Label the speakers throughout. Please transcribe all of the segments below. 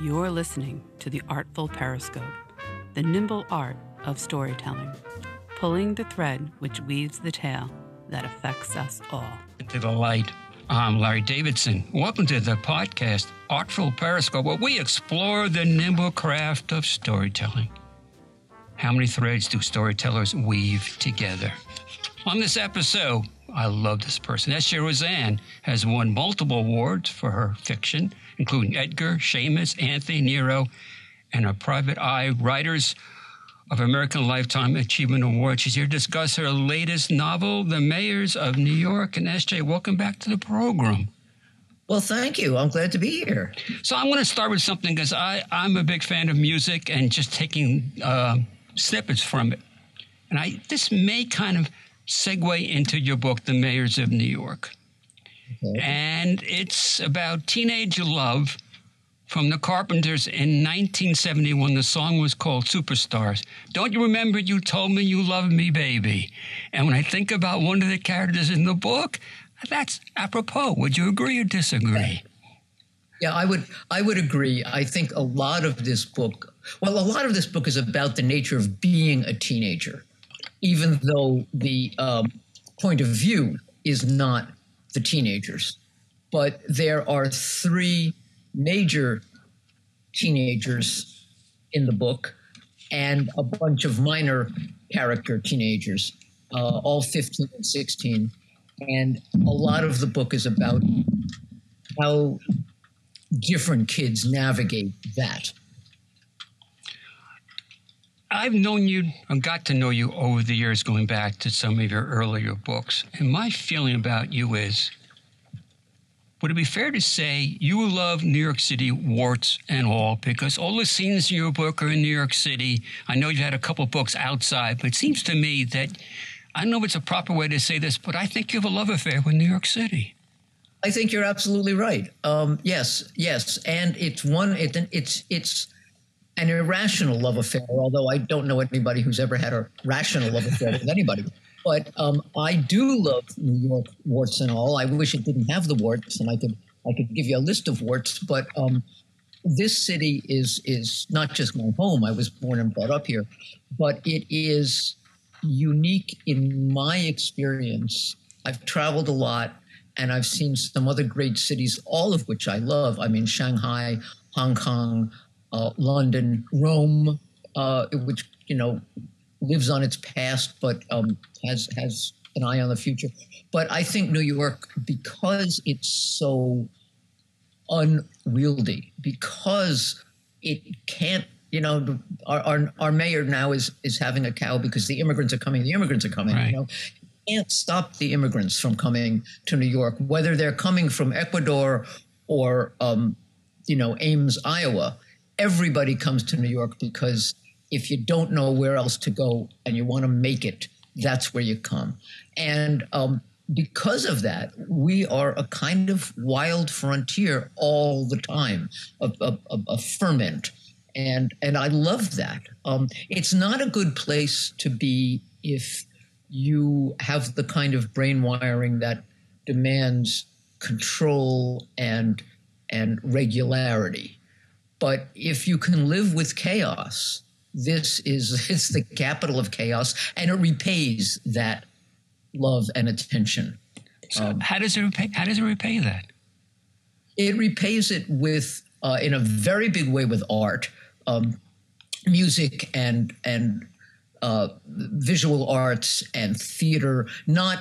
Speaker 1: You're listening to the Artful Periscope, the nimble art of storytelling, pulling the thread which weaves the tale that affects us all.
Speaker 2: To the light. I'm Larry Davidson. Welcome to the podcast Artful Periscope, where we explore the nimble craft of storytelling. How many threads do storytellers weave together? On this episode, I love this person. S. J. Rozan has won multiple awards for her fiction, including Edgar, Shamus, Anthony, Nero, and her Private Eye Writers of American Lifetime Achievement Award. She's here to discuss her latest novel, The Mayors of New York. And SJ, welcome back to the program.
Speaker 3: Well, thank you. I'm glad to be here.
Speaker 2: So I'm going to start with something because I'm a big fan of music and just taking uh, snippets from it. And I this may kind of segue into your book, The Mayors of New York. Okay. And it's about teenage love from the Carpenters in 1971. The song was called Superstars. Don't you remember you told me you loved me, baby? And when I think about one of the characters in the book, that's apropos. Would you agree or disagree?
Speaker 3: Yeah, I would. I would agree. I think a lot of this book, well, a lot of this book is about the nature of being a teenager even though the um, point of view is not the teenagers. But there are three major teenagers in the book and a bunch of minor character teenagers, uh, all 15 and 16. And a lot of the book is about how different kids navigate that.
Speaker 2: I've known you and got to know you over the years, going back to some of your earlier books. And my feeling about you is would it be fair to say you love New York City, warts and all, because all the scenes in your book are in New York City? I know you've had a couple books outside, but it seems to me that I don't know if it's a proper way to say this, but I think you have a love affair with New York City.
Speaker 3: I think you're absolutely right. Um, yes, yes, and it's one. It, it's it's an irrational love affair, although I don't know anybody who's ever had a rational love affair with anybody. But um, I do love New York warts and all. I wish it didn't have the warts, and I could I could give you a list of warts. But um, this city is is not just my home. I was born and brought up here, but it is unique in my experience. I've traveled a lot, and I've seen some other great cities, all of which I love. I mean, Shanghai, Hong Kong, uh, London, Rome, uh, which you know lives on its past but um, has has an eye on the future. But I think New York, because it's so unwieldy, because it can't. You know, our, our, our mayor now is is having a cow because the immigrants are coming. The immigrants are coming. Right. You know, can't stop the immigrants from coming to New York, whether they're coming from Ecuador or um, you know Ames, Iowa everybody comes to New York because if you don't know where else to go and you want to make it, that's where you come. And um, because of that, we are a kind of wild frontier all the time, a, a, a ferment. And, and I love that. Um, it's not a good place to be if you have the kind of brain wiring that demands control and, and regularity. But if you can live with chaos, this is it's the capital of chaos, and it repays that love and attention.
Speaker 2: So um, how does it repay? How does it repay that?
Speaker 3: It repays it with, uh, in a very big way, with art, um, music, and and uh, visual arts and theater. Not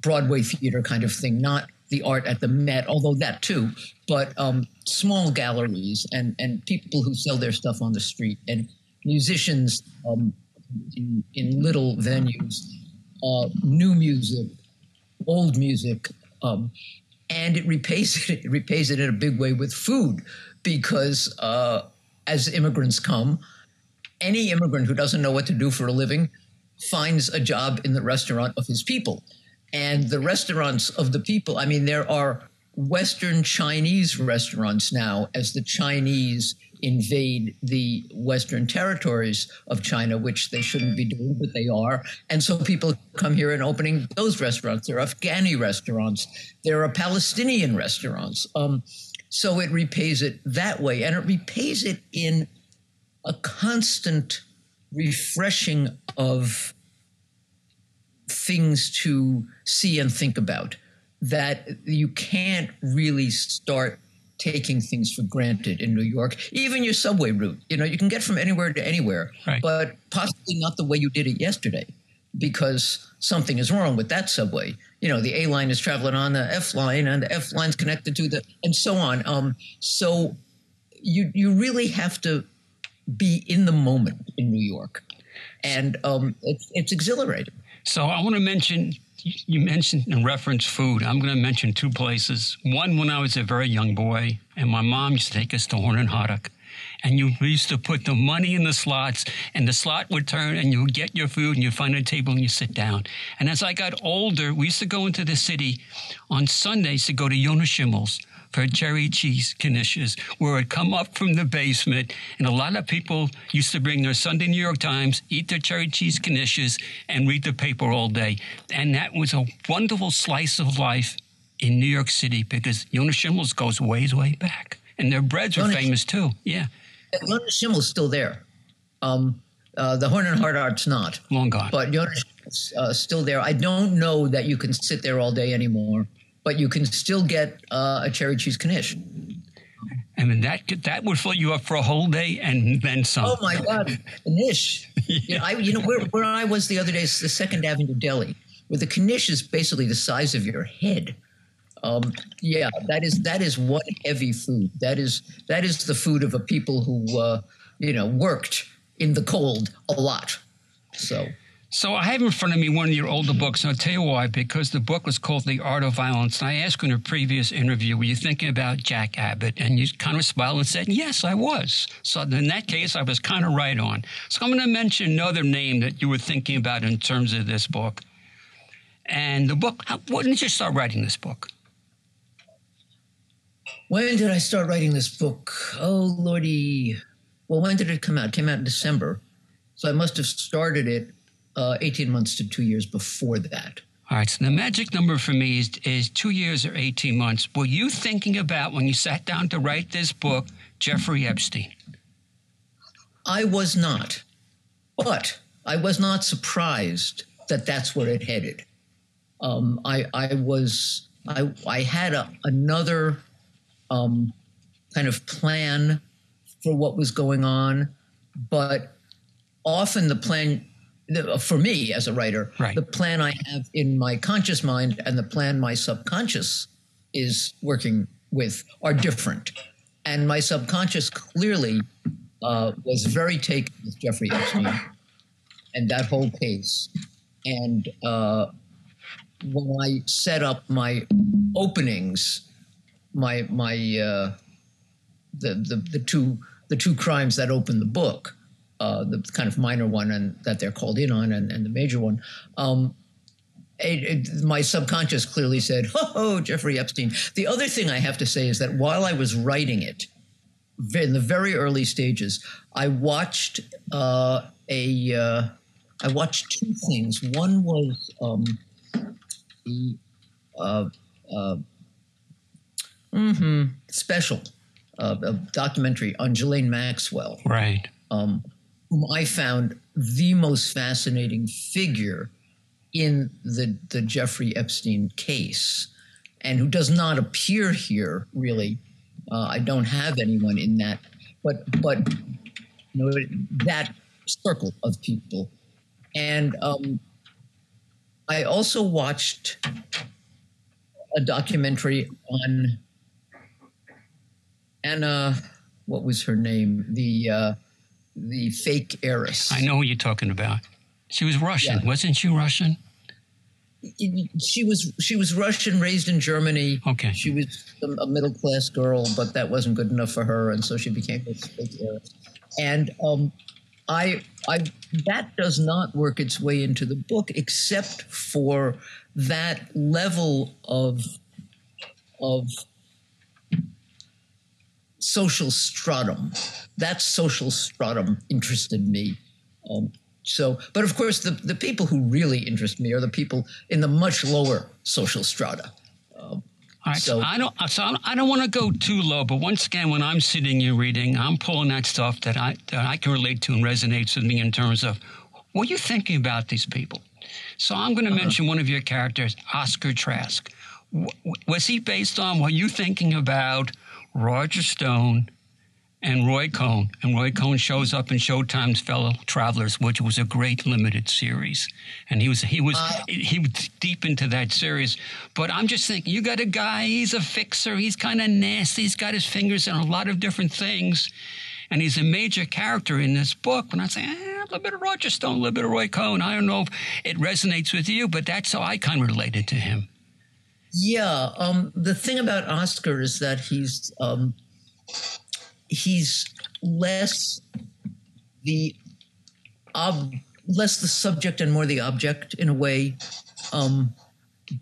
Speaker 3: Broadway theater kind of thing. Not the art at the Met, although that too, but um, small galleries and, and people who sell their stuff on the street and musicians um, in, in, little venues, uh, new music, old music, um, and it repays it, it repays it in a big way with food because uh, as immigrants come, any immigrant who doesn't know what to do for a living finds a job in the restaurant of his people and the restaurants of the people. I mean, there are Western Chinese restaurants now as the Chinese invade the Western territories of China, which they shouldn't be doing, but they are. And so people come here and opening those restaurants. There are Afghani restaurants. There are Palestinian restaurants. Um, So it repays it that way, and it repays it in a constant refreshing of things to see and think about that you can't really start taking things for granted in New York. Even your subway route, you know, you can get from anywhere to anywhere,
Speaker 2: Right.
Speaker 3: but possibly not the way you did it yesterday because something is wrong with that subway. You know, the A line is traveling on the F line and the F line's connected to the and so on. Um, so you you really have to be in the moment in New York. And um, it's, it's exhilarating.
Speaker 2: So I want to mention you mentioned and referenced food. I'm going to mention two places. One, when I was a very young boy, and my mom used to take us to Horn and Hardart. And you used to put the money in the slots, and the slot would turn, and you would get your food, and you find a table, and you sit down. And as I got older, we used to go into the city on Sundays to go to Yonah Schimmel's for cherry cheese knishes, where it'd come up from the basement, and a lot of people used to bring their Sunday New York Times, eat their cherry cheese knishes, and read the paper all day. And that was a wonderful slice of life in New York City because Yonah Schimmel's goes ways, way back. And their breads were
Speaker 3: Jonas-
Speaker 2: famous too. Yeah,
Speaker 3: Yonah Schimmel's still there. Um, uh, the Horn and Hardart's not.
Speaker 2: long gone.
Speaker 3: but Jonas uh, still there. I don't know that you can sit there all day anymore, but you can still get uh, a cherry cheese knish.
Speaker 2: I mean, that could- that would fill you up for a whole day and then some.
Speaker 3: Oh my God, knish! you, know, I, you know where, where I was the other day is the Second Avenue Deli, where the knish is basically the size of your head. Um, yeah, that is that is one heavy food. That is that is the food of a people who uh, you know worked in the cold a lot. So.
Speaker 2: So I have in front of me one of your older books, and I'll tell you why. Because the book was called The Art of Violence. And I asked you in a previous interview, were you thinking about Jack Abbott? And you kind of smiled and said, yes, I was. So in that case, I was kind of right on. So I'm going to mention another name that you were thinking about in terms of this book. And the book, how, when did you start writing this book?
Speaker 3: When did I start writing this book? Oh, Lordy. Well, when did it come out? It came out in December. So I must have started it uh, 18 months to two years before that.
Speaker 2: All right, so the magic number for me is, is two years or 18 months. Were you thinking about when you sat down to write this book, Jeffrey Epstein?
Speaker 3: I was not, but I was not surprised that that's where it headed. Um, I, I was, I, I had a, another um, kind of plan for what was going on, but often the plan, for me as a writer,
Speaker 2: Right.
Speaker 3: the plan I have in my conscious mind and the plan my subconscious is working with are different. And my subconscious clearly uh, was very taken with Jeffrey Epstein and that whole case. And uh, when I set up my openings, my my uh, the, the the two the two crimes that open the book, uh, the kind of minor one and that they're called in on, and, and the major one. Um, it, it- my subconscious clearly said, "Oh, Jeffrey Epstein." The other thing I have to say is that while I was writing it, in the very early stages, I watched uh, a uh, I watched two things. One was um, the uh, uh, mhm, special uh, a documentary on Ghislaine Maxwell
Speaker 2: Right.
Speaker 3: um, whom I found the most fascinating figure in the the Jeffrey Epstein case, and who does not appear here really. Uh, I don't have anyone in that, but but you know that circle of people, and um, I also watched a documentary on Anna. What was her name? The uh, the fake heiress.
Speaker 2: I know who you're talking about. She was Russian,
Speaker 3: Yeah.
Speaker 2: wasn't she Russian?
Speaker 3: She was she was Russian, raised in Germany.
Speaker 2: Okay.
Speaker 3: She was a, middle class girl, but that wasn't good enough for her, and so she became a fake heiress. And um, I I that does not work its way into the book, except for that level of of social stratum. That social stratum interested me. Um, so, but of course, the, the people who really interest me are the people in the much lower social strata.
Speaker 2: Right, so, so I don't. So I don't want to go too low, but once again, when I'm sitting here reading, I'm pulling that stuff that I that I can relate to and resonates with me in terms of what are you thinking about these people. So I'm going to uh-huh. mention one of your characters, Oscar Trask. W- was he based on what you thinking about Roger Stone and Roy Cohn. And Roy Cohn shows up in Showtime's Fellow Travelers, which was a great limited series. And he was he was uh, he was deep into that series. But I'm just thinking, you got a guy, he's a fixer, he's kind of nasty, he's got his fingers in a lot of different things. And he's a major character in this book. When I say, eh, a little bit of Roger Stone, a little bit of Roy Cohn, I don't know if it resonates with you, but that's how I kind of related to him.
Speaker 3: Yeah. Um, the thing about Oscar is that he's um, he's less the ob- less the subject and more the object in a way. Um,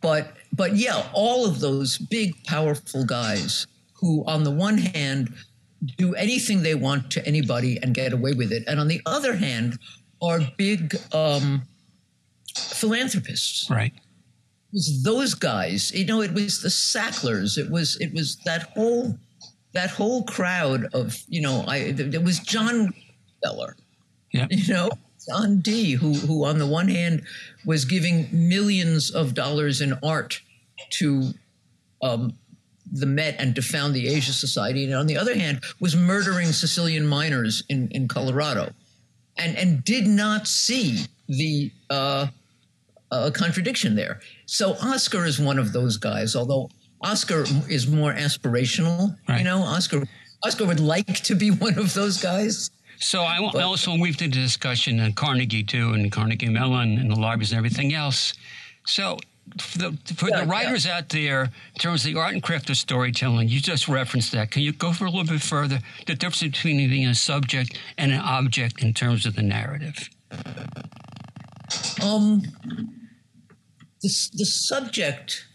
Speaker 3: but but yeah, all of those big, powerful guys who, on the one hand, do anything they want to anybody and get away with it, and on the other hand, are big um, philanthropists.
Speaker 2: Right.
Speaker 3: It was those guys. You know, it was the Sacklers. It was it was that whole that whole crowd of you know I there was John Feller,
Speaker 2: yeah,
Speaker 3: you know John D, who who on the one hand was giving millions of dollars in art to um, the Met and to found the Asia Society, and on the other hand was murdering Sicilian miners in in Colorado, and and did not see the uh, uh, contradiction there. So Oscar is one of those guys, although Oscar is more aspirational. Right. You know, Oscar Oscar would like to be one of those guys.
Speaker 2: So I but, also weaved into the discussion and Carnegie too, and Carnegie Mellon and the libraries and everything else. So for the, for yeah, the writers yeah. out there, in terms of the art and craft of storytelling, you just referenced that. Can you go for a little bit further? The difference between being a subject and an object in terms of the narrative.
Speaker 3: Um, the the subject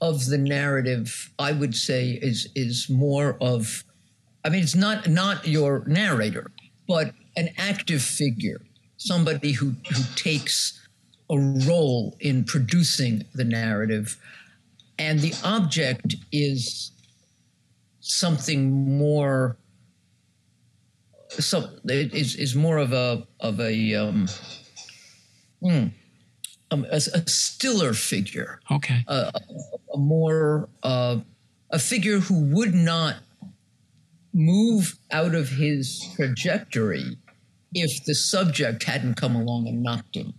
Speaker 3: of the narrative, I would say, is is more of, I mean, it's not not your narrator, but an active figure, somebody who who takes a role in producing the narrative, and the object is something more. So it is is more of a of a. Um, hmm, um, a, a, stiller figure.
Speaker 2: Okay.
Speaker 3: A, a, a more uh, a figure who would not move out of his trajectory if the subject hadn't come along and knocked him,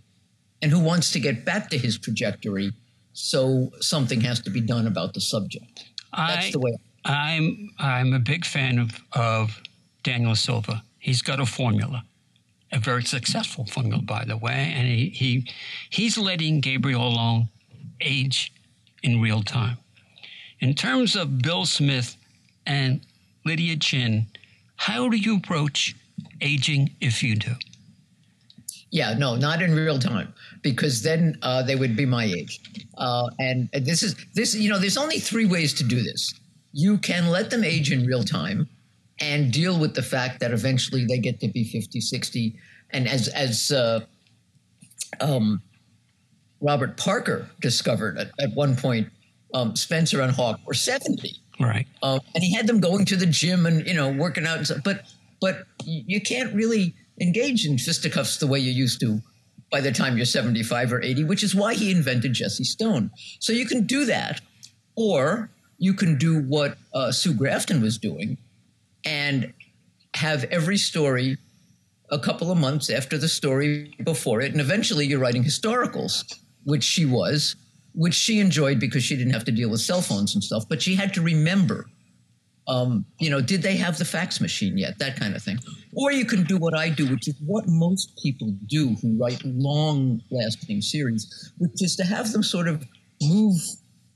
Speaker 3: and who wants to get back to his trajectory. So something has to be done about the subject. That's I, the way.
Speaker 2: I'm I'm a big fan of of Daniel Silva. He's got a formula a very successful formula, by the way, and he, he he's letting Gabriel Allon age in real time. In terms of Bill Smith and Lydia Chin, how do you approach aging if you do?
Speaker 3: Yeah, no, not in real time, because then uh, they would be my age. Uh, and this is this, you know, there's only three ways to do this. You can let them age in real time and deal with the fact that eventually they get to be 50, 60. And as, as uh, um, Robert Parker discovered at, at one point, um, Spencer and Hawk were 70.
Speaker 2: Right.
Speaker 3: Um, and he had them going to the gym and, you know, working out and stuff. But, but you can't really engage in fisticuffs the way you used to by the time you're 75 or 80, which is why he invented Jesse Stone. So you can do that, or you can do what uh, Sue Grafton was doing, and have every story a couple of months after the story before it. And eventually you're writing historicals, which she was, which she enjoyed because she didn't have to deal with cell phones and stuff, but she had to remember. Um, you know, did they have the fax machine yet? That kind of thing. Or you can do what I do, which is what most people do who write long lasting series, which is to have them sort of move,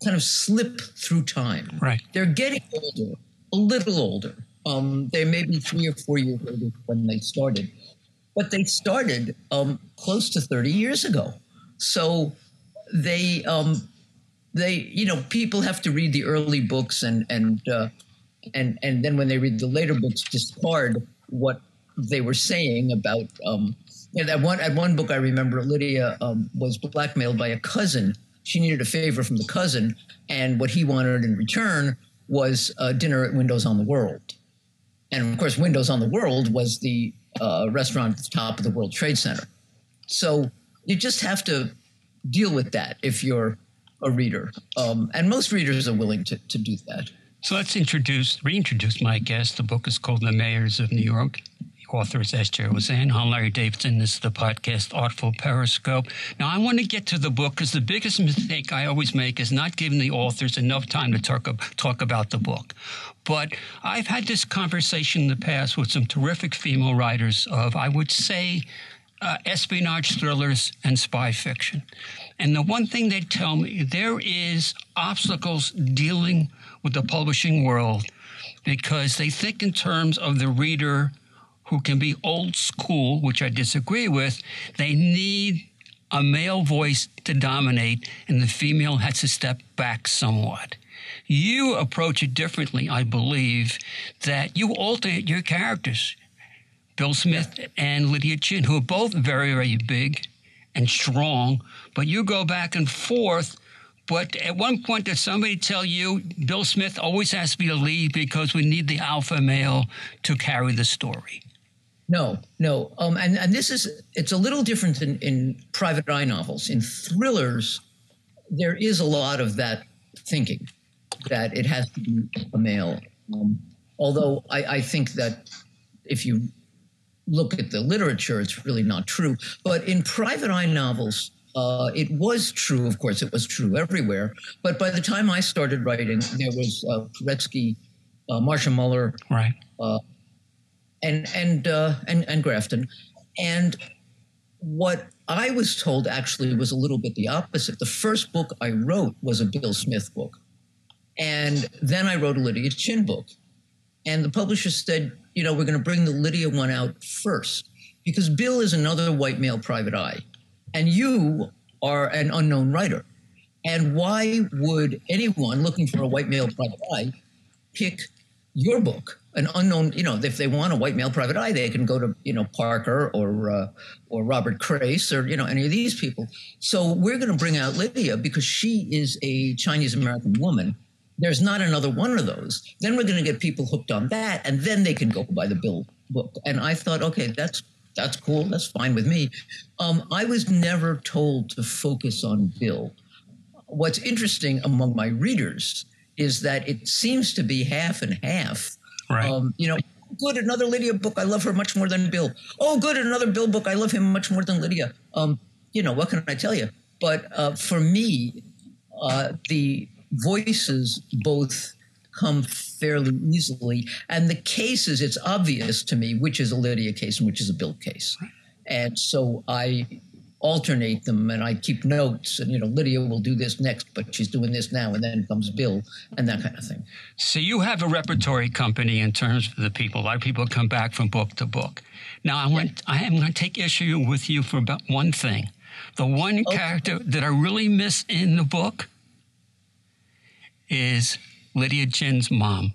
Speaker 3: kind of slip through time.
Speaker 2: Right.
Speaker 3: They're getting older, a little older, um, they may be three or four years older when they started, but they started um, close to 30 years ago. So they, um, they, you know, people have to read the early books and and uh, and and then when they read the later books, discard what they were saying about. Um, you know, that one at one book I remember, Lydia um, was blackmailed by a cousin she needed a favor from the cousin, and what he wanted in return was a dinner at Windows on the World. And of course, Windows on the World was the uh, restaurant at the top of the World Trade Center. So you just have to deal with that if you're a reader. Um, and most readers are willing to, to do that.
Speaker 2: So let's introduce, reintroduce my guest. The book is called The Mayors of New York. The author is S.J. Rozan. I'm Larry Davidson. This is the podcast Artful Periscope. Now, I want to get to the book because the biggest mistake I always make is not giving the authors enough time to talk, talk about the book. But I've had this conversation in the past with some terrific female writers of, I would say, uh, espionage thrillers and spy fiction. And the one thing they tell me, there is obstacles dealing with the publishing world because they think in terms of the reader who can be old school, which I disagree with. They need a male voice to dominate, and the female has to step back somewhat. You approach it differently, I believe, that you alter your characters. Bill Smith and Lydia Chin, who are both very, very big and strong, but you go back and forth but at one point, did somebody tell you Bill Smith always has to be the lead because we need the alpha male to carry the story?
Speaker 3: No, no. Um, and, and this is, it's a little different in, in private eye novels. In thrillers, there is a lot of that thinking that it has to be a male. Um, although I, I think that if you look at the literature, it's really not true. But in private eye novels, uh, it was true, of course, it was true everywhere. But by the time I started writing, there was uh, Paretsky, uh, Marcia Muller,
Speaker 2: right,
Speaker 3: uh, and and uh, and and Grafton, and what I was told actually was a little bit the opposite. The first book I wrote was a Bill Smith book, and then I wrote a Lydia Chin book, and the publisher said, you know, we're going to bring the Lydia one out first because Bill is another white male private eye and you are an unknown writer. And why would anyone looking for a white male private eye pick your book? An unknown, you know, if they want a white male private eye, they can go to, you know, Parker or uh, or Robert Crais or you know any of these people. So we're going to bring out Lydia because she is a Chinese American woman. There's not another one of those. Then we're going to get people hooked on that, and then they can go buy the Bill book. And I thought, okay, that's that's cool. That's fine with me. Um, I was never told to focus on Bill. What's interesting among my readers is that it seems to be half and half.
Speaker 2: Right. Um,
Speaker 3: you know, good, another Lydia book. I love her much more than Bill. Oh, good, another Bill book. I love him much more than Lydia. Um, you know, what can I tell you? But uh, for me, uh, the voices both come fairly easily. And the cases, it's obvious to me which is a Lydia case and which is a Bill case. And so I alternate them and I keep notes and you know Lydia will do this next but she's doing this now and then comes Bill and that kind of thing.
Speaker 2: So you have a repertory company in terms of the people. A lot of people come back from book to book. Now I want yeah. I am going to take issue with you for about one thing. The one okay. character that I really miss in the book is Lydia Chin's mom.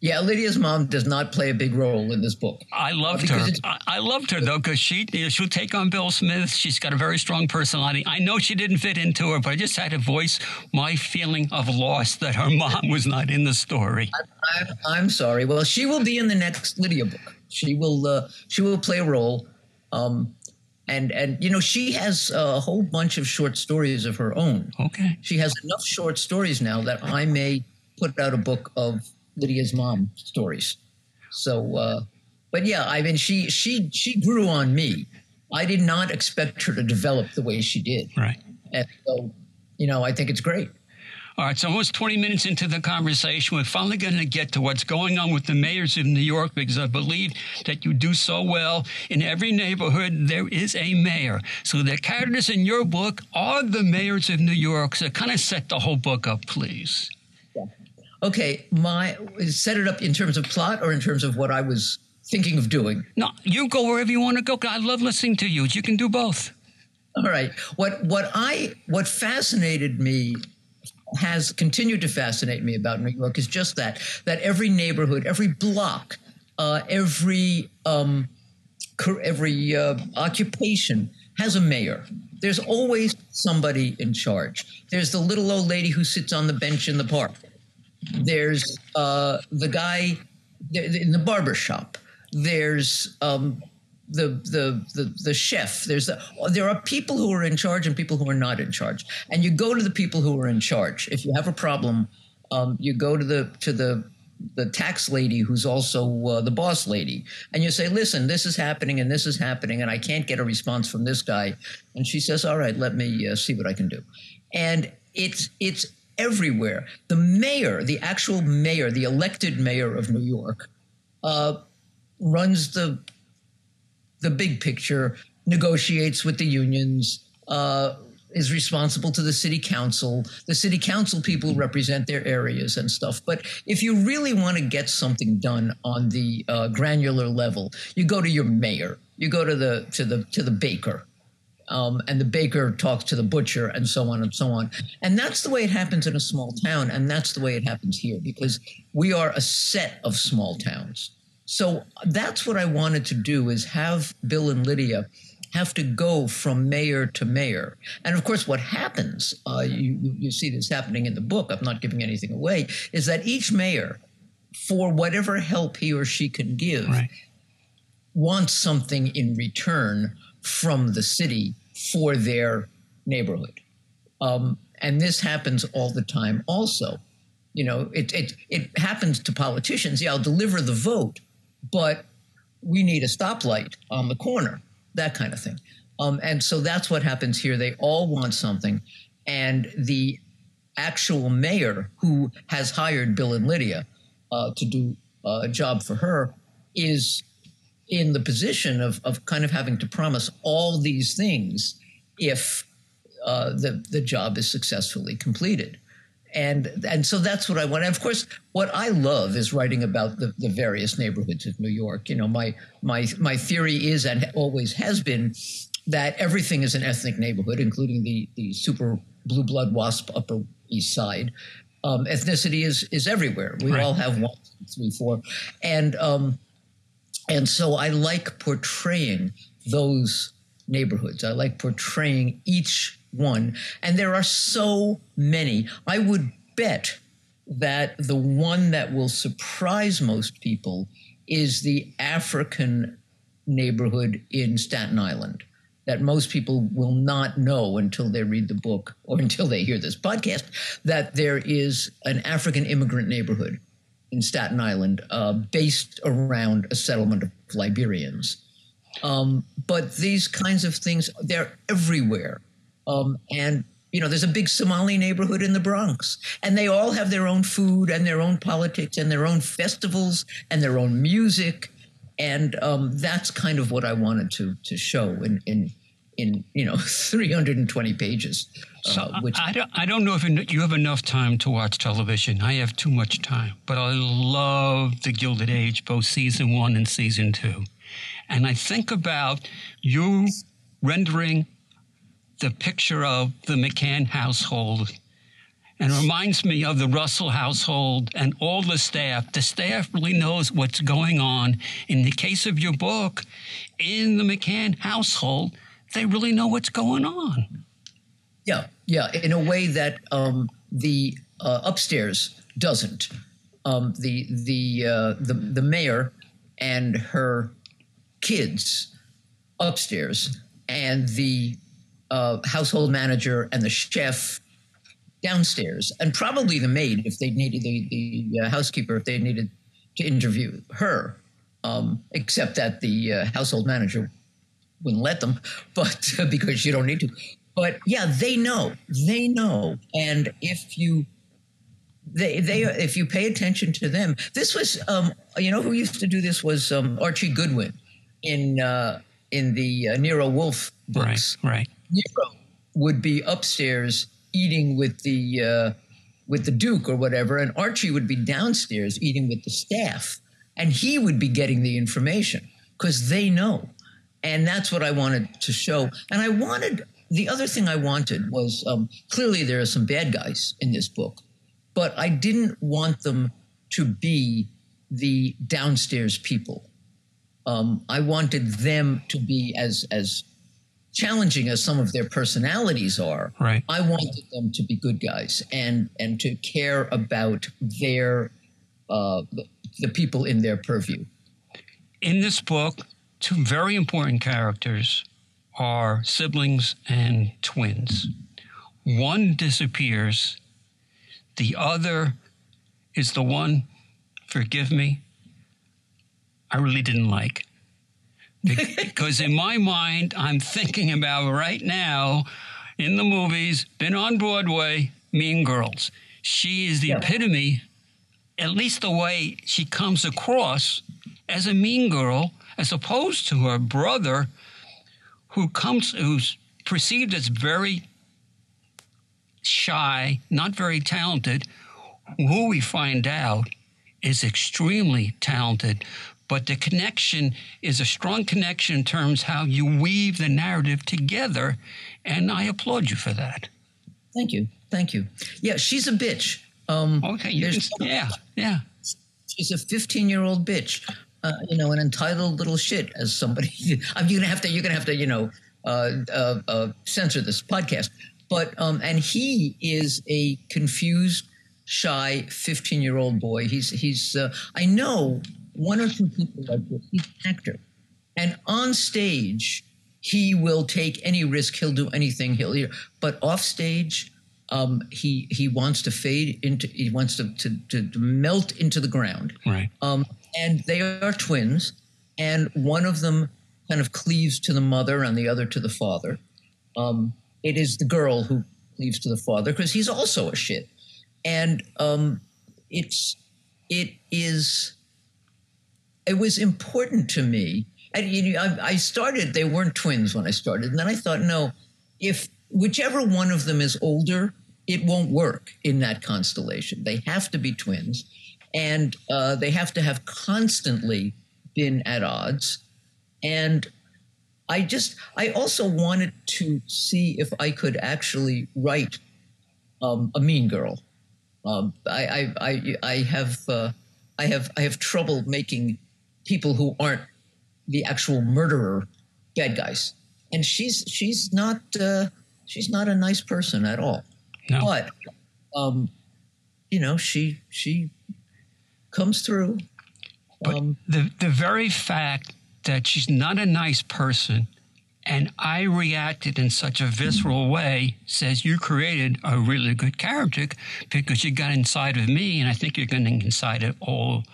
Speaker 3: Yeah, Lydia's mom does not play a big role in this book.
Speaker 2: I loved her. I, I, loved her though because she she'll take on Bill Smith. She's got a very strong personality. I know she didn't fit into her, but I just had to voice my feeling of loss that her mom was not in the story.
Speaker 3: I, am sorry. Well, she will be in the next Lydia book. She will uh, she will play a role. Um, and and you know she has a whole bunch of short stories of her own.
Speaker 2: Okay,
Speaker 3: she has enough short stories now that I may put out a book of Lydia's mom stories. So, uh, but yeah, I mean, she she she grew on me. I did not expect her to develop the way she did.
Speaker 2: Right.
Speaker 3: And so, you know, I think it's great.
Speaker 2: All right, so almost 20 minutes into the conversation, we're finally going to get to what's going on with the mayors of New York because I believe that you do so well. In every neighborhood, there is a mayor. So the characters in your book are the mayors of New York. So kind of set the whole book up, please.
Speaker 3: Okay, my set it up in terms of plot or in terms of what I was thinking of doing.
Speaker 2: No, you go wherever you want to go. I love listening to you. You can do both.
Speaker 3: All right. What what I what fascinated me has continued to fascinate me about New York is just that that every neighborhood, every block, uh, every um, every uh, occupation has a mayor. There's always somebody in charge. There's the little old lady who sits on the bench in the park. There's uh, the guy in the barber shop. There's um, the, the the the chef. There's the, there are people who are in charge and people who are not in charge. And you go to the people who are in charge. If you have a problem, um, you go to the to the the tax lady who's also uh, the boss lady and you say listen this is happening and this is happening and i can't get a response from this guy and she says all right let me uh, see what i can do and it's it's everywhere the mayor the actual mayor the elected mayor of new york uh, runs the the big picture negotiates with the unions uh, is responsible to the city council. The city council people represent their areas and stuff. But if you really want to get something done on the uh, granular level, you go to your mayor. You go to the to the to the baker. Um, and the baker talks to the butcher and so on and so on. And that's the way it happens in a small town. And that's the way it happens here because we are a set of small towns. So that's what I wanted to do is have Bill and Lydia have to go from mayor to mayor. And of course, what happens, uh, you, you see this happening in the book, I'm not giving anything away, is that each mayor, for whatever help he or she can give, right. wants something in return from the city for their neighborhood. Um, and this happens all the time also. You know, it, it, it happens to politicians. Yeah, I'll deliver the vote, but we need a stoplight on the corner that kind of thing. Um, and so that's what happens here. They all want something. And the actual mayor who has hired Bill and Lydia uh, to do a job for her is in the position of, of kind of having to promise all these things if uh, the, the job is successfully completed and and so that's what I want. And of course, what I love is writing about the, the various neighborhoods of New York. You know, my my my theory is and always has been that everything is an ethnic neighborhood, including the the super blue blood WASP Upper East Side. Um, ethnicity is is everywhere. We right. all have one, two, three, four, and um, and so I like portraying those neighborhoods. I like portraying each one. And there are so many. I would bet that the one that will surprise most people is the African neighborhood in Staten Island that most people will not know until they read the book or until they hear this podcast that there is an African immigrant neighborhood in Staten Island uh, based around a settlement of Liberians. Um, but these kinds of things, they're everywhere. Um, and you know, there's a big Somali neighborhood in the Bronx, and they all have their own food and their own politics and their own festivals and their own music, and um, that's kind of what I wanted to to show in in in you know 320 pages.
Speaker 2: Uh, so which I don't I don't know if you have enough time to watch television. I have too much time, but I love The Gilded Age, both season one and season two, and I think about you rendering the picture of the McCann household and reminds me of the Russell household and all the staff. The staff really knows what's going on. In the case of your book, in the McCann household, they really know what's going on.
Speaker 3: Yeah, yeah, in a way that um, the uh, upstairs doesn't. Um, the the uh, the the mayor and her kids upstairs, and the uh, household manager and the chef downstairs, and probably the maid if they needed the, the uh, housekeeper if they needed to interview her. Um, except that the uh, household manager wouldn't let them, but because you don't need to. But yeah, they know, they know, and if you they they if you pay attention to them, this was um, you know who used to do this was um, Archie Goodwin in uh, in the uh, Nero Wolfe books.
Speaker 2: Right, right.
Speaker 3: Nero would be upstairs eating with the uh, with the Duke or whatever, and Archie would be downstairs eating with the staff, and he would be getting the information because they know, and that's what I wanted to show. And I wanted the other thing I wanted was um, clearly there are some bad guys in this book, but I didn't want them to be the downstairs people. Um, I wanted them to be as as challenging as some of their personalities are,
Speaker 2: Right.
Speaker 3: I wanted them to be good guys and and to care about their uh, the, the people in their purview.
Speaker 2: In this book, two very important characters are siblings and twins. One disappears, the other is the one, forgive me, I really didn't like. Because in my mind, I'm thinking about right now in the movies, been on Broadway, Mean Girls. She is the
Speaker 3: Yeah.
Speaker 2: epitome, at least the way she comes across as a mean girl, as opposed to her brother, who comes, who's perceived as very shy, not very talented, who we find out is extremely talented. But the connection is a strong connection in terms how you weave the narrative together, and I applaud you for that.
Speaker 3: Thank you, thank you. Yeah, she's a bitch. Um,
Speaker 2: Okay, yeah, yeah.
Speaker 3: she's a 15 year old bitch. Uh, you know, an entitled little shit. As somebody, I'm you're gonna have to, you're gonna have to, you know, uh, uh, uh, censor this podcast. But um, and he is a confused, shy 15 year old boy. He's he's. Uh, I know one or two people like this. He's an actor, and on stage he will take any risk. He'll do anything. He'll, but off stage. Um, he he wants to fade into. He wants to, to, to, to melt into the ground.
Speaker 2: Right.
Speaker 3: Um, and they are twins, and one of them kind of cleaves to the mother and the other to the father. Um, it is the girl who cleaves to the father because he's also a shit, and um, it's it is it was important to me. And you know, I, I started; they weren't twins when I started, and then I thought, no, if whichever one of them is older, it won't work in that constellation. They have to be twins, and uh, they have to have constantly been at odds. And I just, I also wanted to see if I could actually write um, a mean girl. Um, I, I, I, I have, uh, I have, I have trouble making people who aren't the actual murderer bad guys. And she's, she's not, uh, she's not a nice person at all.
Speaker 2: No.
Speaker 3: But, um, you know, she, she comes through.
Speaker 2: But
Speaker 3: Um,
Speaker 2: the the very fact that she's not a nice person and I reacted in such a visceral way says you created a really good character because you got inside of me and I think you're getting inside of all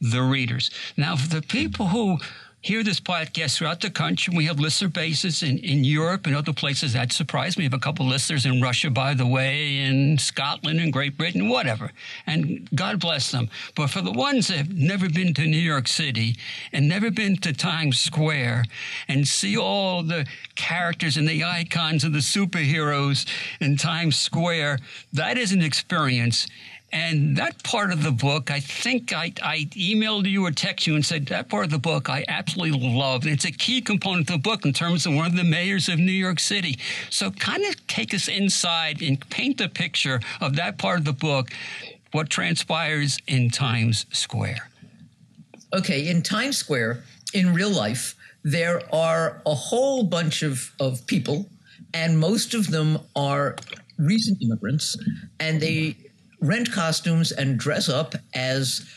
Speaker 2: the readers. Now for the people who hear this podcast throughout the country. We have listener bases in, in Europe and other places. That surprised me. We have a couple listeners in Russia, by the way, in Scotland and Great Britain, whatever. And God bless them. But for the ones that have never been to New York City and never been to Times Square and see all the characters and the icons of the superheroes in Times Square, that is an experience. And that part of the book, I think I, I emailed you or texted you and said that part of the book I absolutely love. And it's a key component of the book in terms of one of the mayors of New York City. So kind of take us inside and paint a picture of that part of the book, what transpires in Times Square.
Speaker 3: Okay, in Times Square, in real life, there are a whole bunch of, of people, and most of them are recent immigrants, and they rent costumes and dress up as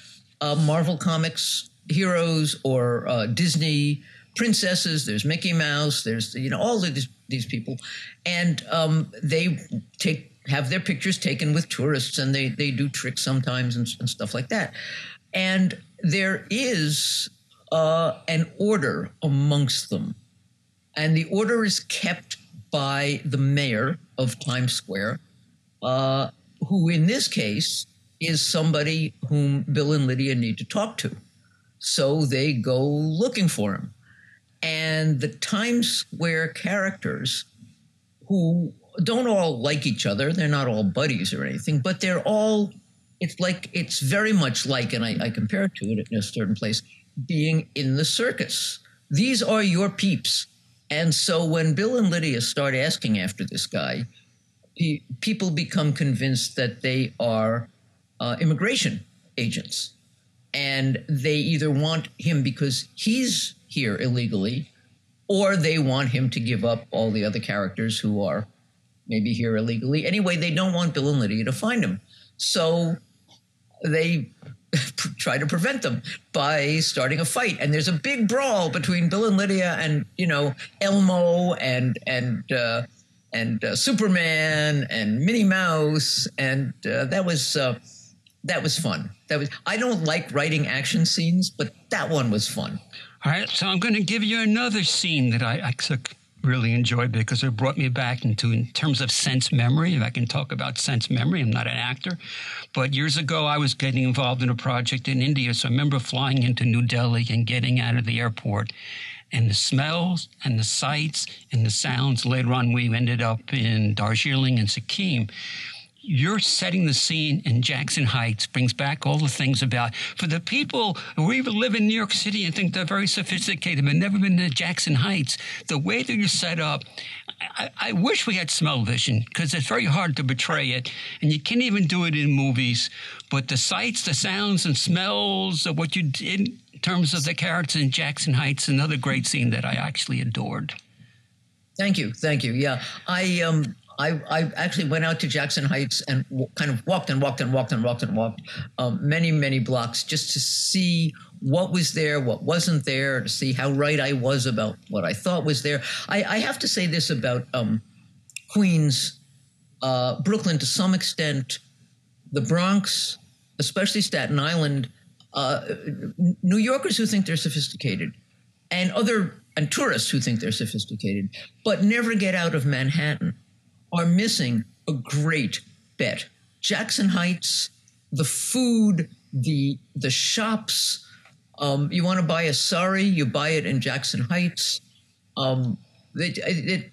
Speaker 3: uh, Marvel Comics heroes or uh, Disney princesses. There's Mickey Mouse. There's you know all these, these people, and um, they take have their pictures taken with tourists, and they they do tricks sometimes and, and stuff like that. And there is uh, an order amongst them, and the order is kept by the mayor of Times Square. Uh, who in this case is somebody whom Bill and Lydia need to talk to. So they go looking for him. And the Times Square characters, who don't all like each other, they're not all buddies or anything, but they're all, it's like, it's very much like, and I, I compare it to it in a certain place, being in the circus. These are your peeps. And so when Bill and Lydia start asking after this guy, people become convinced that they are uh, immigration agents. And they either want him because he's here illegally, or they want him to give up all the other characters who are maybe here illegally. Anyway, they don't want Bill and Lydia to find him. So they try to prevent them by starting a fight. And there's a big brawl between Bill and Lydia and, you know, Elmo and, and, uh, and uh, Superman and Minnie Mouse. And uh, that was, uh, that was fun. That was, I don't like writing action scenes, but that one was fun.
Speaker 2: All right, so I'm going to give you another scene that I, I took really enjoyed because it brought me back into in terms of sense memory if i can talk about sense memory i'm not an actor but years ago i was getting involved in a project in india so i remember flying into new delhi and getting out of the airport and the smells and the sights and the sounds later on we ended up in darjeeling and sikkim you're setting the scene in Jackson Heights brings back all the things about for the people who even live in New York City and think they're very sophisticated but never been to Jackson Heights. The way that you're set up, I, I wish we had smell vision because it's very hard to betray it, and you can't even do it in movies. But the sights, the sounds, and smells of what you did in terms of the characters in Jackson Heights, another great scene that I actually adored.
Speaker 3: Thank you, thank you. Yeah, I um I, I actually went out to Jackson Heights and w- kind of walked and walked and walked and walked and walked um, many, many blocks just to see what was there, what wasn't there, to see how right I was about what I thought was there. I, I have to say this about um, Queens, uh, Brooklyn to some extent, the Bronx, especially Staten Island, uh, New Yorkers who think they're sophisticated, and other and tourists who think they're sophisticated, but never get out of Manhattan are missing a great bet. Jackson Heights, the food, the the shops. Um, you want to buy a sari, you buy it in Jackson Heights. Um, it, it,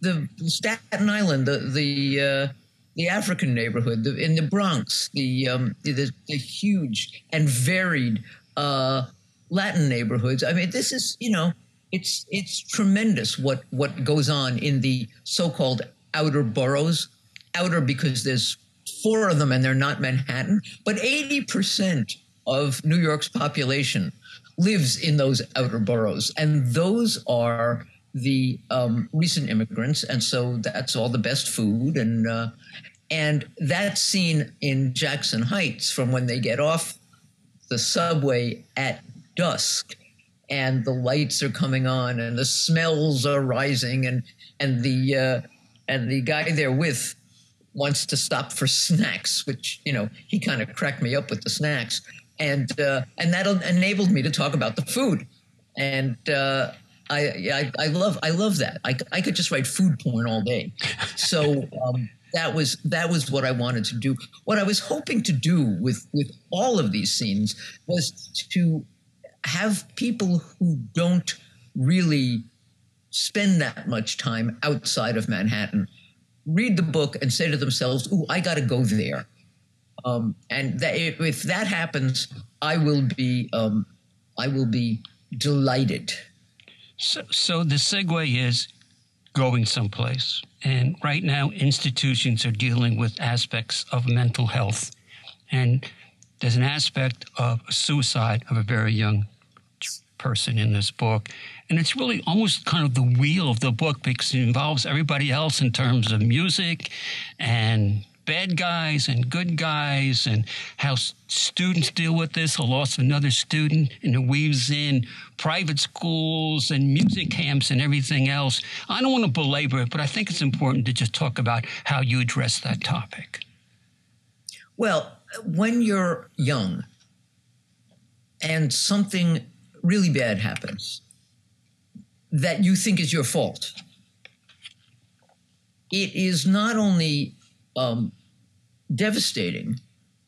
Speaker 3: the Staten Island, the the uh, the African neighborhood, the, in the Bronx, the, um, the, the huge and varied uh, Latin neighborhoods. I mean, this is you know, it's it's tremendous what what goes on in the so-called outer boroughs, outer because there's four of them and they're not Manhattan, but 80% of New York's population lives in those outer boroughs. And those are the um, recent immigrants. And so that's all the best food. And, uh, and that scene in Jackson Heights from when they get off the subway at dusk and the lights are coming on and the smells are rising and, and the, uh, and the guy they're with wants to stop for snacks, which you know he kind of cracked me up with the snacks, and uh, and that enabled me to talk about the food, and uh, I, I, I love I love that. I, I could just write food porn all day, so um, that was that was what I wanted to do. What I was hoping to do with with all of these scenes was to have people who don't really spend that much time outside of Manhattan, read the book and say to themselves, "Ooh, I got to go there." Um, and that, if that happens, I will be um, I will be delighted.
Speaker 2: So, so the segue is going someplace, and right now institutions are dealing with aspects of mental health, and there's an aspect of suicide of a very young person in this book. And it's really almost kind of the wheel of the book because it involves everybody else in terms of music and bad guys and good guys and how students deal with this, the loss of another student, and it weaves in private schools and music camps and everything else. I don't want to belabor it, but I think it's important to just talk about how you address that topic.
Speaker 3: Well, when you're young and something really bad happens that you think is your fault, it is not only um, devastating,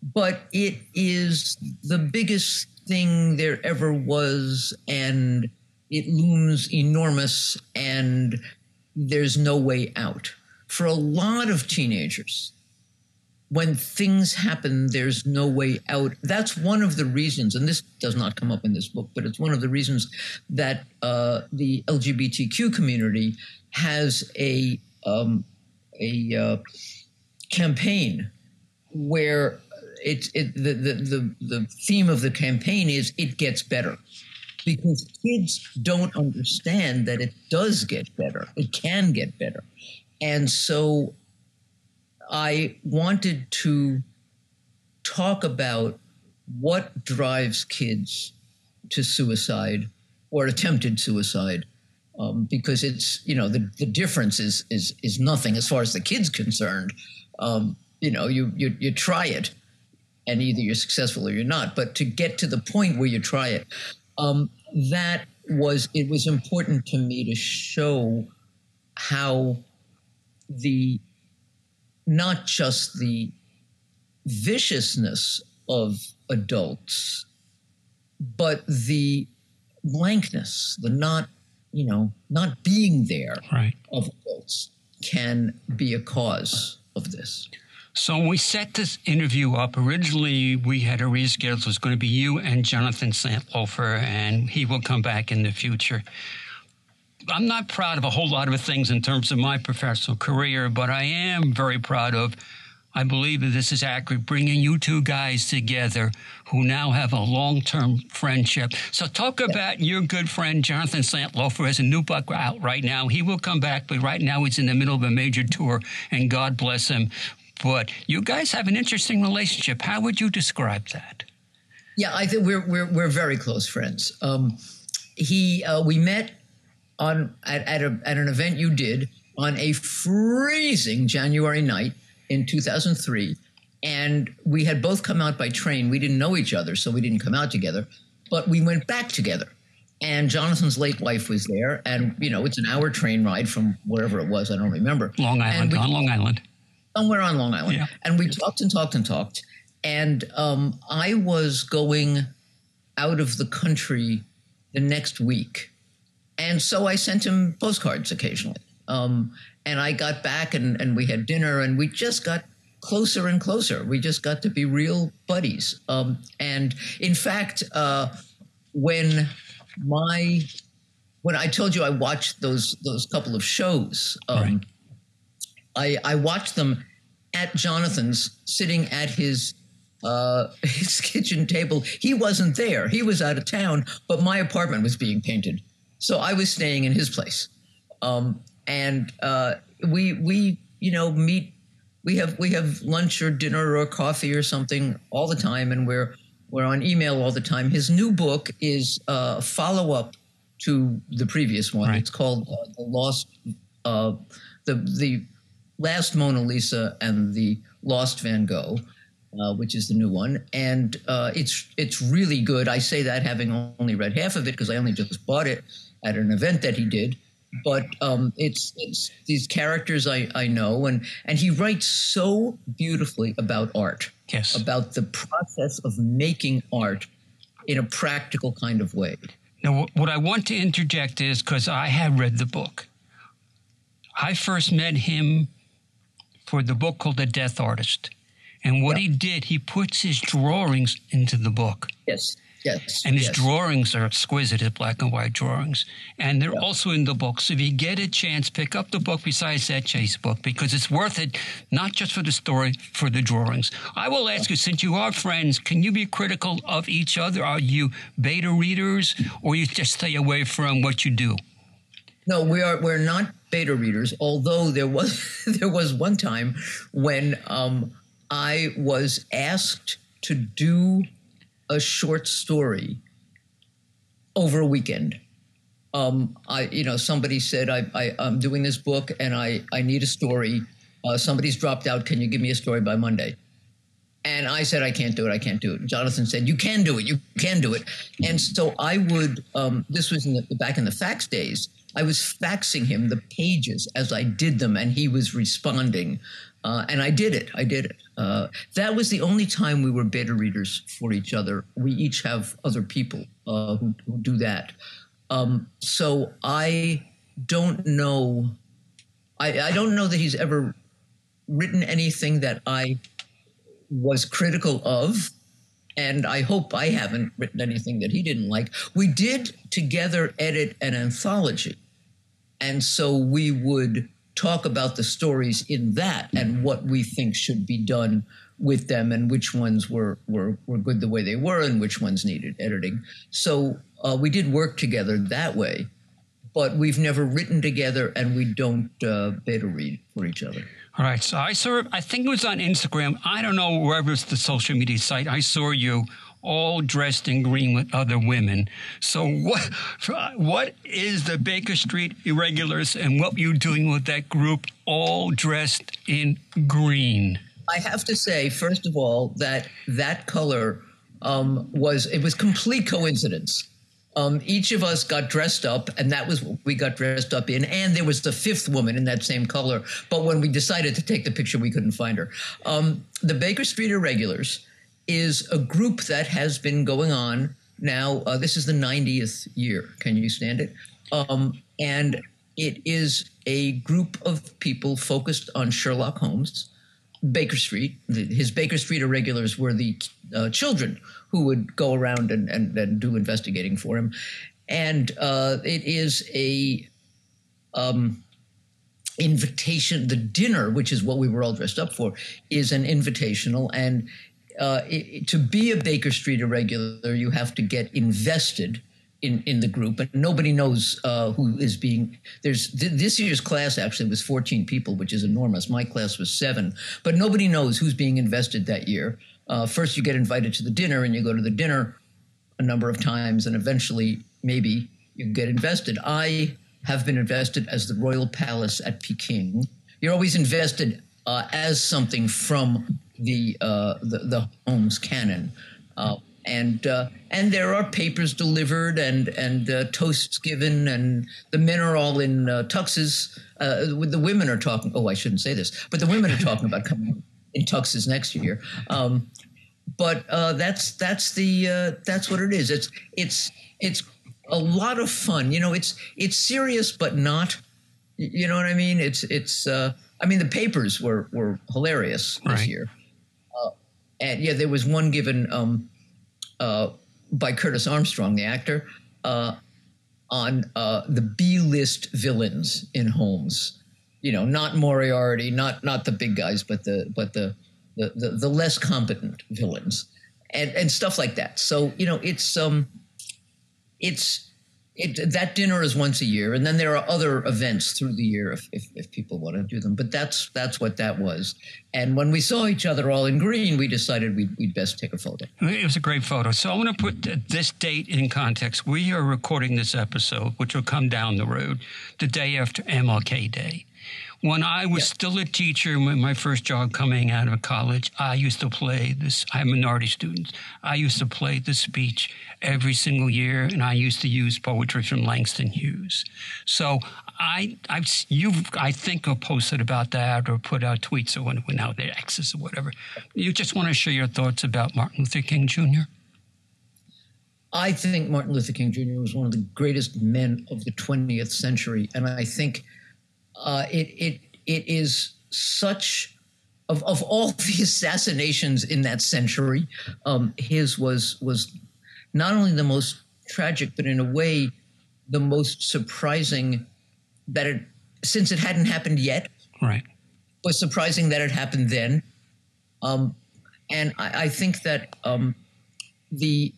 Speaker 3: but it is the biggest thing there ever was, and it looms enormous, and there's no way out. For a lot of teenagers, when things happen, there's no way out. That's one of the reasons, and this does not come up in this book, but it's one of the reasons that uh, the LGBTQ community has a um, a uh, campaign where it, it the, the, the the theme of the campaign is it gets better, because kids don't understand that it does get better. It can get better. And so I wanted to talk about what drives kids to suicide or attempted suicide. Um, because it's you know the, the difference is is is nothing as far as the kid's concerned. Um, you know you, you you try it, and either you're successful or you're not. But to get to the point where you try it, um, that was it was important to me to show how the not just the viciousness of adults, but the blankness, the not, you know, not being there
Speaker 2: right.
Speaker 3: of adults can be a cause of this.
Speaker 2: So when we set this interview up, originally we had a reschedule. It was going to be you and Jonathan Santlofer, and he will come back in the future. I'm not proud of a whole lot of things in terms of my professional career, but I am very proud of. I believe that this is accurate, bringing you two guys together who now have a long term friendship. So, talk about your good friend, Jonathan Santlofer, has a new book out right now. He will come back, but right now he's in the middle of a major tour, and God bless him. But you guys have an interesting relationship. How would you describe that?
Speaker 3: Yeah, I think we're, we're, we're very close friends. Um, he, uh, we met on at, at, a, at an event you did on a freezing January night in 2003. And we had both come out by train. We didn't know each other, so we didn't come out together, but we went back together. And Jonathan's late wife was there. And, you know, it's an hour train ride from wherever it was. I don't remember.
Speaker 2: Long Island, we, on Long Island.
Speaker 3: Somewhere on Long Island. Yeah. And we talked and talked and talked. And um, I was going out of the country the next week and so I sent him postcards occasionally. Um, and I got back and, and we had dinner and we just got closer and closer. We just got to be real buddies. Um, and in fact, uh, when my when I told you I watched those those couple of shows, um, right. I, I watched them at Jonathan's, sitting at his uh, his kitchen table. He wasn't there; he was out of town. But my apartment was being painted, so I was staying in his place, um, and uh, we we you know meet. We have we have lunch or dinner or coffee or something all the time, and we're we're on email all the time. His new book is a follow up to the previous one. Right. It's called uh, the Lost uh, the the Last Mona Lisa and the Lost Van Gogh. Uh, which is the new one, and uh, it's it's really good. I say that having only read half of it because I only just bought it, at an event that he did. But um, it's, it's these characters I, I know, and, and he writes so beautifully about art,
Speaker 2: yes.
Speaker 3: about the process of making art in a practical kind of way.
Speaker 2: Now, what I want to interject is because I have read the book. I first met him for the book called The Death Artist. And what yeah. he did, he puts his drawings into the book.
Speaker 3: Yes. Yes.
Speaker 2: And his
Speaker 3: yes.
Speaker 2: drawings are exquisite, his black and white drawings. And they're yeah. also in the book. So if you get a chance, pick up the book besides that Chase book because it's worth it, not just for the story, for the drawings. I will ask you, since you are friends, can you be critical of each other? Are you beta readers or you just stay away from what you do?
Speaker 3: No, we are we're not beta readers, although there was there was one time when um, I was asked to do a short story over a weekend. Um, I, you know, somebody said I, I, am doing this book and I, I need a story. Uh, somebody's dropped out. Can you give me a story by Monday? And I said I can't do it. I can't do it. Jonathan said you can do it. You can do it. And so I would. Um, this was in the, back in the fax days. I was faxing him the pages as I did them, and he was responding. Uh, and I did it. I did it. Uh, that was the only time we were beta readers for each other. We each have other people uh, who, who, do that. Um, so I don't know. I, I don't know that he's ever written anything that I was critical of. And I hope I haven't written anything that he didn't like. We did together edit an anthology. And so we would talk about the stories in that and what we think should be done with them and which ones were were were good the way they were and which ones needed editing. So uh, we did work together that way, but we've never written together and we don't uh, beta read for each other.
Speaker 2: All right. So I saw, I think it was on Instagram. I don't know wherever it's the social media site. I saw you all dressed in green with other women. So what what is the Baker Street Irregulars and what were you doing with that group all dressed in green?
Speaker 3: I have to say, first of all, that that color um, was it was complete coincidence. Um, each of us got dressed up, and that was what we got dressed up in. And there was the fifth woman in that same color. But when we decided to take the picture, we couldn't find her. Um, the Baker Street Irregulars is a group that has been going on now. Uh, this is the 90th year. Can you stand it? Um, and it is a group of people focused on Sherlock Holmes. Baker Street, his Baker Street irregulars were the uh, children who would go around and, and, and do investigating for him. And uh, it is a um, invitation. The dinner, which is what we were all dressed up for, is an invitational. And uh, it, to be a Baker Street irregular, you have to get invested in, in the group, and nobody knows uh, who is being. There's th- this year's class actually was 14 people, which is enormous. My class was seven, but nobody knows who's being invested that year. Uh, first, you get invited to the dinner, and you go to the dinner a number of times, and eventually, maybe you get invested. I have been invested as the Royal Palace at Peking. You're always invested uh, as something from the uh, the, the Holmes canon. Uh, and uh, and there are papers delivered and and uh, toasts given and the men are all in uh, tuxes. Uh, the women are talking. Oh, I shouldn't say this, but the women are talking about coming in tuxes next year. Um, but uh, that's that's the uh, that's what it is. It's it's it's a lot of fun. You know, it's it's serious but not. You know what I mean? It's it's. I mean, the papers were were hilarious this
Speaker 2: right.
Speaker 3: year. And yeah, there was one given. Um, uh, by Curtis Armstrong, the actor, uh, on uh, the B-list villains in Holmes. You know, not Moriarty, not not the big guys, but the but the the, the, the less competent villains, and and stuff like that. So you know, it's um, it's it, that dinner is once a year, and then there are other events through the year if, if, if, people want to do them. But that's that's what that was. And when we saw each other all in green, we decided we'd, we'd best take a photo.
Speaker 2: It was a great photo. So I want to put this date in context. We are recording this episode, which will come down the road, the day after MLK Day. When I was yeah. still a teacher, when my first job coming out of college, I used to play this. I'm minority students. I used to play the speech every single year, and I used to use poetry from Langston Hughes. So I, I've you've, I think, have posted about that or put out tweets or when when out there X's or whatever. You just want to share your thoughts about Martin Luther King Jr.
Speaker 3: I think Martin Luther King Jr. was one of the greatest men of the 20th century, and I think uh, it it it is such of of all the assassinations in that century, um, his was was not only the most tragic, but in a way the most surprising that it since it hadn't happened yet.
Speaker 2: Right.
Speaker 3: Was surprising that it happened then. Um, and I, I, think that um, the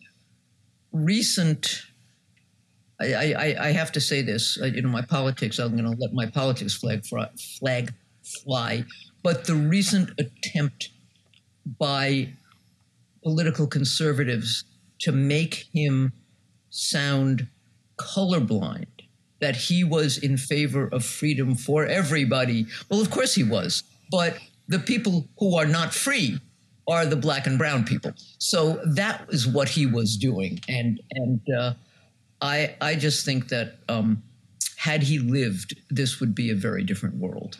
Speaker 3: recent I, I, I have to say this. You know, my politics. I'm going to let my politics flag flag fly. But the recent attempt by political conservatives to make him sound colorblind, that he was in favor of freedom for everybody. Well, of course he was. But the people who are not free are the black and brown people. So that is what he was doing. And and uh, I I just think that um, had he lived, this would be a very different world.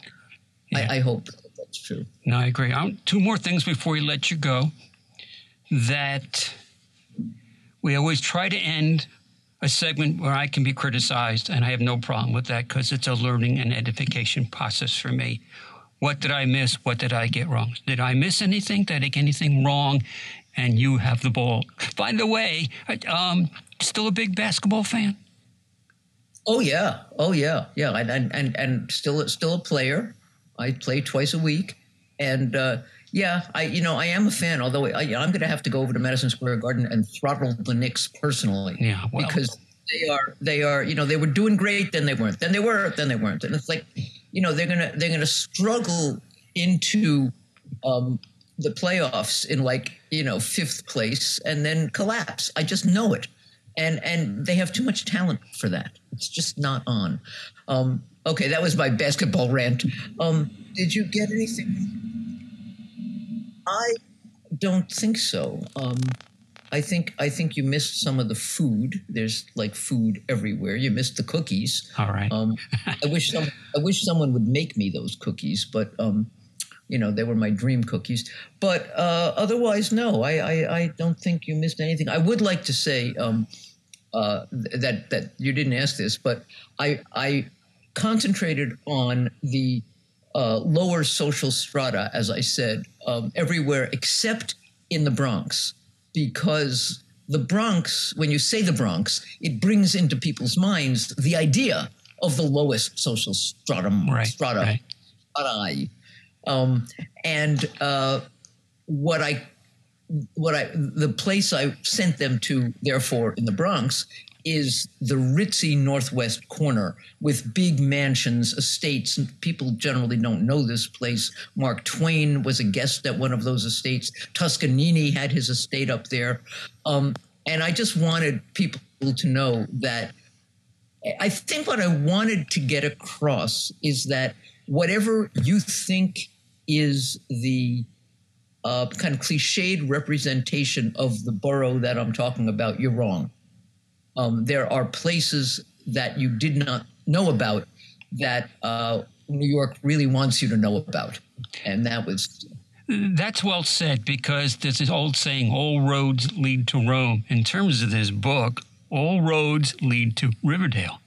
Speaker 3: Yeah. I, I, hope that's true.
Speaker 2: No, I agree. Um, two more things before we let you go. That we always try to end a segment where I can be criticized, and I have no problem with that because it's a learning and edification process for me. What did I miss? What did I get wrong? Did I miss anything? Did I get anything wrong? And you have the ball. By the way, um, still a big basketball fan?
Speaker 3: Oh yeah, oh yeah, yeah, and and and, and still still a player. I play twice a week, and uh, Yeah, I you know I am a fan. Although I, am going to have to go over to Madison Square Garden and throttle the Knicks personally.
Speaker 2: Yeah, well,
Speaker 3: because they are they are you know they were doing great, then they weren't, then they were, then they weren't, and it's like you know they're gonna they're gonna struggle into um, the playoffs in like you know fifth place and then collapse. I just know it, and and they have too much talent for that. It's just not on. Um, okay, that was my basketball rant. Um, did you get anything? I don't think so. Um, I think I think you missed some of the food. There's like food everywhere. You missed the cookies.
Speaker 2: All right.
Speaker 3: Um, I wish some I wish someone would make me those cookies, but um, you know they were my dream cookies. But uh, otherwise, no. I, I, I don't think you missed anything. I would like to say um, uh, that that you didn't ask this, but I I concentrated on the uh, lower social strata, as I said, um, everywhere except in the Bronx, because the Bronx, when you say the Bronx, it brings into people's minds the idea of the lowest social stratum,
Speaker 2: right,
Speaker 3: strata,
Speaker 2: right.
Speaker 3: Um, and uh, what I, what I, the place I sent them to, therefore, in the Bronx, is the ritzy northwest corner with big mansions, estates. And people generally don't know this place. Mark Twain was a guest at one of those estates. Toscanini had his estate up there. Um, and I just wanted people to know that I think what I wanted to get across is that whatever you think is the uh, kind of cliched representation of the borough that I'm talking about, you're wrong um, there are places that you did not know about that uh, New York really wants you to know about. And that was.
Speaker 2: That's well said because there's this old saying, all roads lead to Rome. In terms of this book, all roads lead to Riverdale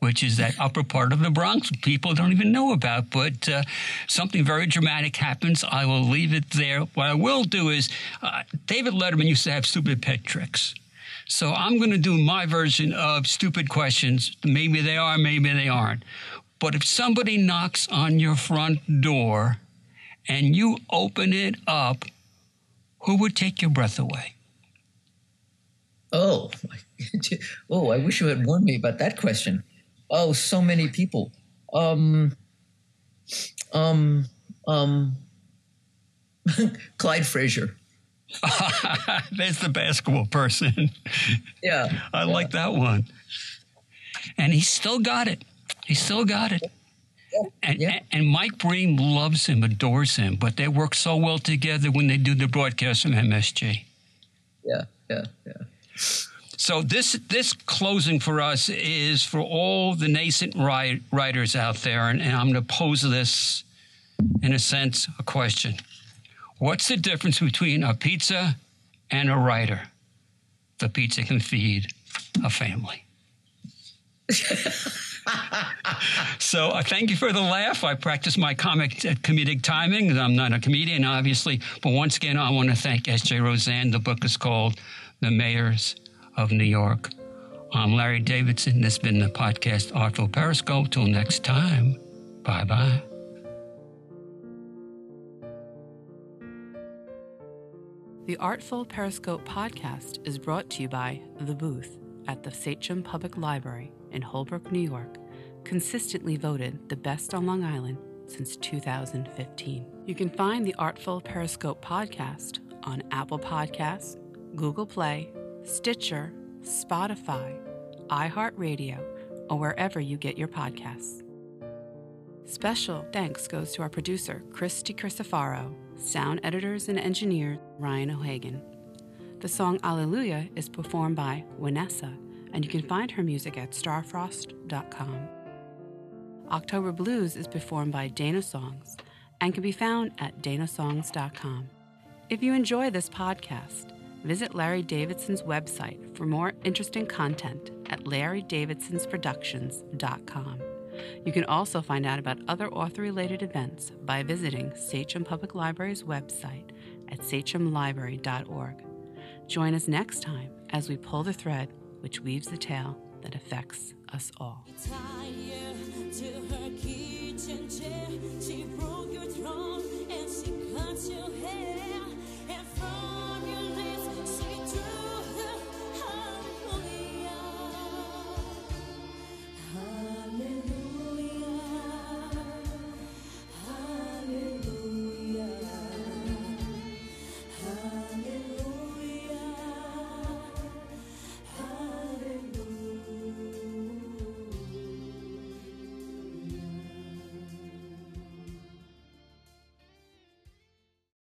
Speaker 2: which is that upper part of the Bronx people don't even know about. But uh, something very dramatic happens. I will leave it there. What I will do is, uh, David Letterman used to have stupid pet tricks. So I'm going to do my version of stupid questions. Maybe they are, maybe they aren't. But if somebody knocks on your front door and you open it up, who would take your breath away?
Speaker 3: Oh, oh! I wish you had warned me about that question. Oh, so many people. Um, um, um, Clyde Frazier.
Speaker 2: That's the basketball person.
Speaker 3: Yeah.
Speaker 2: I
Speaker 3: yeah.
Speaker 2: like that one. And he still got it. He still got it.
Speaker 3: Yeah,
Speaker 2: and,
Speaker 3: yeah.
Speaker 2: and Mike Breen loves him, adores him, but they work so well together when they do the broadcast from MSG.
Speaker 3: Yeah, yeah, yeah.
Speaker 2: So this this closing for us is for all the nascent writers out there, and, and I'm going to pose this in a sense a question. What's the difference between a pizza and a writer? The pizza can feed a family. so uh, thank you for the laugh. I practice my comic uh, comedic timing. I'm not a comedian, obviously, but once again, I want to thank S.J. Rozan. The book is called The Mayors of New York. I'm Larry Davidson. This has been the podcast Artful Periscope. Till next time, bye bye.
Speaker 1: The Artful Periscope podcast is brought to you by The Booth at the Sachem Public Library in Holbrook, New York, consistently voted the best on Long Island since 2015. You can find the Artful Periscope podcast on Apple Podcasts, Google Play, Stitcher, Spotify, iHeartRadio, or wherever you get your podcasts. Special thanks goes to our producer, Christy Crisafaro, sound editors and engineer, Ryan O'Hagan. The song Alleluia is performed by Vanessa, and you can find her music at starfrost.com. October Blues is performed by Dana Songs and can be found at danasongs.com. If you enjoy this podcast, visit Larry Davidson's website for more interesting content at larrydavidsonsproductions.com. You can also find out about other author related events by visiting Sachem Public Library's website at sachemlibrary.org. Join us next time as we pull the thread which weaves the tale that affects us all.
Speaker 4: She broke your throne and she cut your hair and from